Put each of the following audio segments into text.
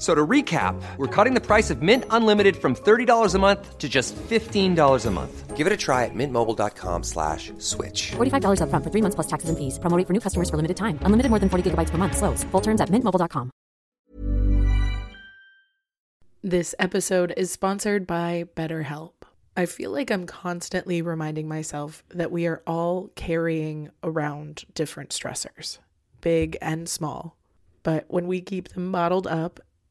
So to recap, we're cutting the price of Mint Unlimited from $30 a month to just $15 a month. Give it a try at mintmobile.com slash switch. $45 upfront for three months plus taxes and fees. Promoting for new customers for limited time. Unlimited more than 40 gigabytes per month. Slows. Full terms at mintmobile.com. This episode is sponsored by BetterHelp. I feel like I'm constantly reminding myself that we are all carrying around different stressors, big and small. But when we keep them bottled up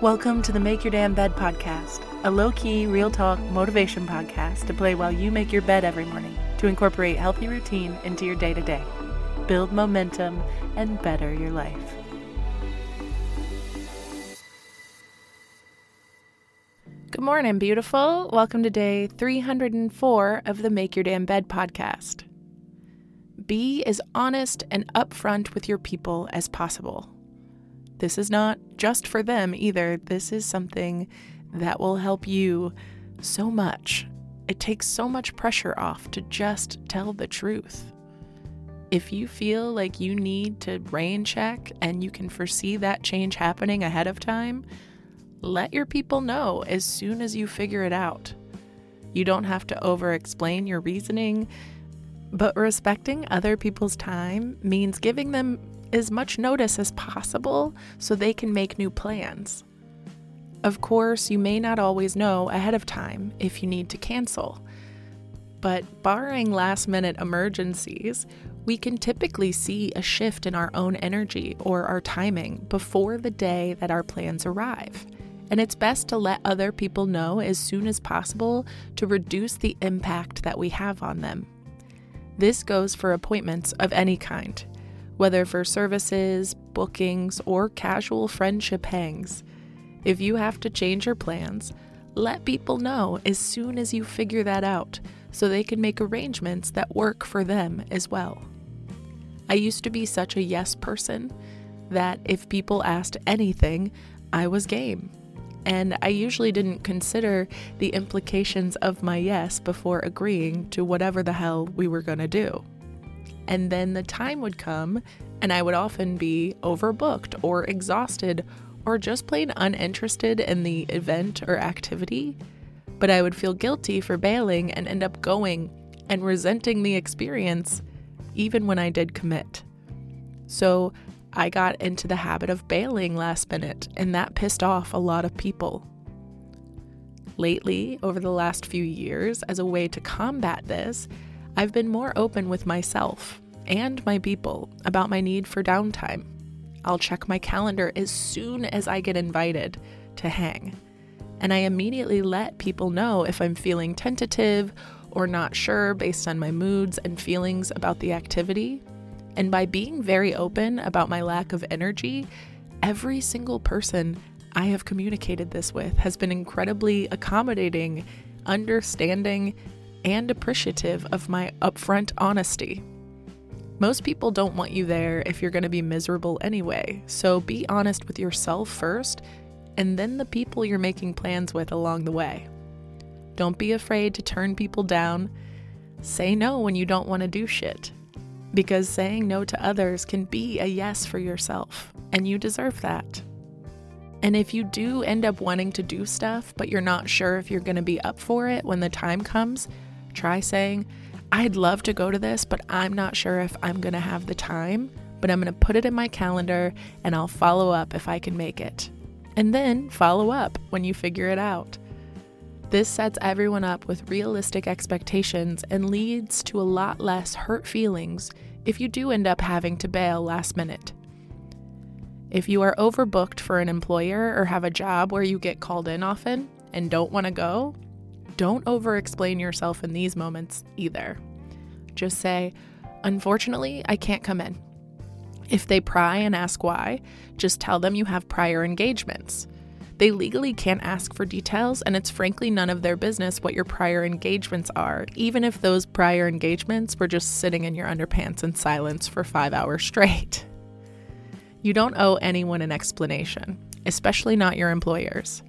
Welcome to the Make Your Damn Bed podcast, a low key, real talk motivation podcast to play while you make your bed every morning to incorporate healthy routine into your day to day, build momentum, and better your life. Good morning, beautiful. Welcome to day 304 of the Make Your Damn Bed podcast. Be as honest and upfront with your people as possible. This is not just for them either. This is something that will help you so much. It takes so much pressure off to just tell the truth. If you feel like you need to rain check and you can foresee that change happening ahead of time, let your people know as soon as you figure it out. You don't have to over explain your reasoning, but respecting other people's time means giving them as much notice as possible so they can make new plans. Of course, you may not always know ahead of time if you need to cancel. But barring last minute emergencies, we can typically see a shift in our own energy or our timing before the day that our plans arrive. And it's best to let other people know as soon as possible to reduce the impact that we have on them. This goes for appointments of any kind whether for services, bookings, or casual friendship hangs. If you have to change your plans, let people know as soon as you figure that out so they can make arrangements that work for them as well. I used to be such a yes person that if people asked anything, I was game. And I usually didn't consider the implications of my yes before agreeing to whatever the hell we were going to do. And then the time would come, and I would often be overbooked or exhausted or just plain uninterested in the event or activity. But I would feel guilty for bailing and end up going and resenting the experience, even when I did commit. So I got into the habit of bailing last minute, and that pissed off a lot of people. Lately, over the last few years, as a way to combat this, I've been more open with myself and my people about my need for downtime. I'll check my calendar as soon as I get invited to hang. And I immediately let people know if I'm feeling tentative or not sure based on my moods and feelings about the activity. And by being very open about my lack of energy, every single person I have communicated this with has been incredibly accommodating, understanding, and appreciative of my upfront honesty. Most people don't want you there if you're going to be miserable anyway, so be honest with yourself first and then the people you're making plans with along the way. Don't be afraid to turn people down. Say no when you don't want to do shit. Because saying no to others can be a yes for yourself, and you deserve that. And if you do end up wanting to do stuff, but you're not sure if you're going to be up for it when the time comes, try saying, I'd love to go to this, but I'm not sure if I'm going to have the time, but I'm going to put it in my calendar and I'll follow up if I can make it. And then follow up when you figure it out. This sets everyone up with realistic expectations and leads to a lot less hurt feelings if you do end up having to bail last minute. If you are overbooked for an employer or have a job where you get called in often and don't want to go, don't over explain yourself in these moments either. Just say, Unfortunately, I can't come in. If they pry and ask why, just tell them you have prior engagements. They legally can't ask for details, and it's frankly none of their business what your prior engagements are, even if those prior engagements were just sitting in your underpants in silence for five hours straight. You don't owe anyone an explanation, especially not your employers.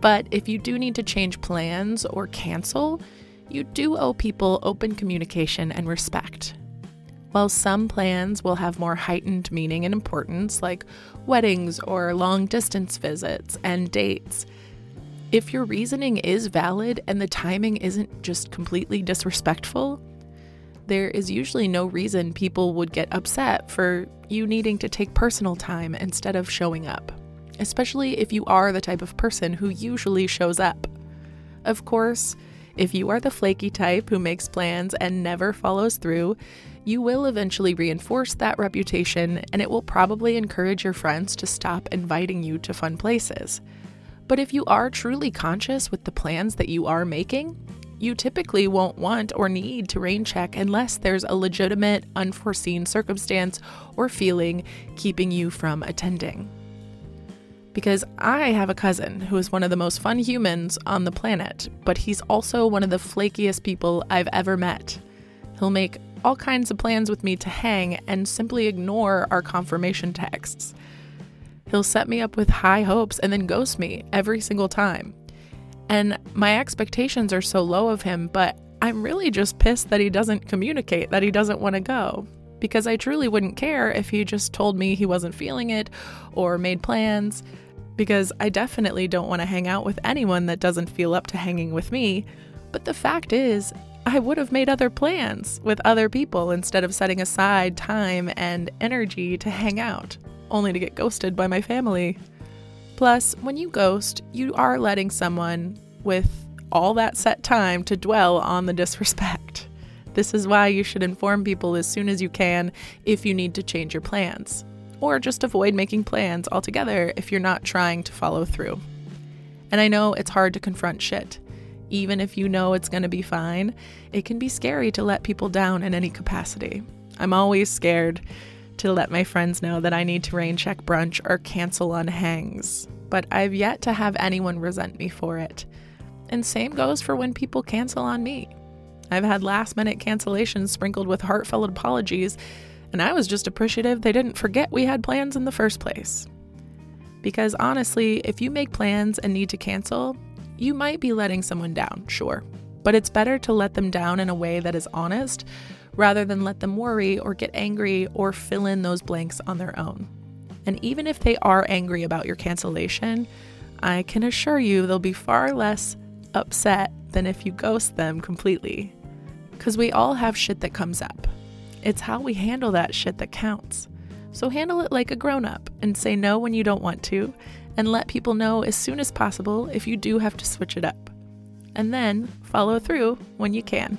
But if you do need to change plans or cancel, you do owe people open communication and respect. While some plans will have more heightened meaning and importance, like weddings or long distance visits and dates, if your reasoning is valid and the timing isn't just completely disrespectful, there is usually no reason people would get upset for you needing to take personal time instead of showing up especially if you are the type of person who usually shows up. Of course, if you are the flaky type who makes plans and never follows through, you will eventually reinforce that reputation and it will probably encourage your friends to stop inviting you to fun places. But if you are truly conscious with the plans that you are making, you typically won't want or need to rain check unless there's a legitimate, unforeseen circumstance or feeling keeping you from attending because I have a cousin who is one of the most fun humans on the planet, but he's also one of the flakiest people I've ever met. He'll make all kinds of plans with me to hang and simply ignore our confirmation texts. He'll set me up with high hopes and then ghost me every single time. And my expectations are so low of him, but I'm really just pissed that he doesn't communicate, that he doesn't want to go. Because I truly wouldn't care if he just told me he wasn't feeling it or made plans because I definitely don't want to hang out with anyone that doesn't feel up to hanging with me. But the fact is, I would have made other plans with other people instead of setting aside time and energy to hang out, only to get ghosted by my family. Plus, when you ghost, you are letting someone with all that set time to dwell on the disrespect. This is why you should inform people as soon as you can if you need to change your plans or just avoid making plans altogether if you're not trying to follow through. And I know it's hard to confront shit. Even if you know it's going to be fine, it can be scary to let people down in any capacity. I'm always scared to let my friends know that I need to rain check brunch or cancel on hangs, but I've yet to have anyone resent me for it. And same goes for when people cancel on me. I've had last minute cancellations sprinkled with heartfelt apologies and I was just appreciative they didn't forget we had plans in the first place. Because honestly, if you make plans and need to cancel, you might be letting someone down, sure. But it's better to let them down in a way that is honest rather than let them worry or get angry or fill in those blanks on their own. And even if they are angry about your cancellation, I can assure you they'll be far less upset than if you ghost them completely. Because we all have shit that comes up. It's how we handle that shit that counts. So handle it like a grown up and say no when you don't want to, and let people know as soon as possible if you do have to switch it up. And then follow through when you can.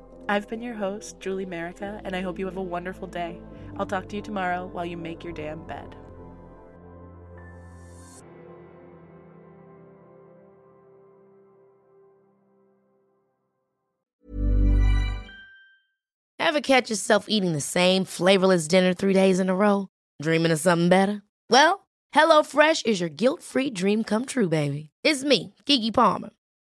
I've been your host, Julie Merica, and I hope you have a wonderful day. I'll talk to you tomorrow while you make your damn bed. Ever catch yourself eating the same flavorless dinner three days in a row? Dreaming of something better? Well, HelloFresh is your guilt free dream come true, baby. It's me, Keke Palmer.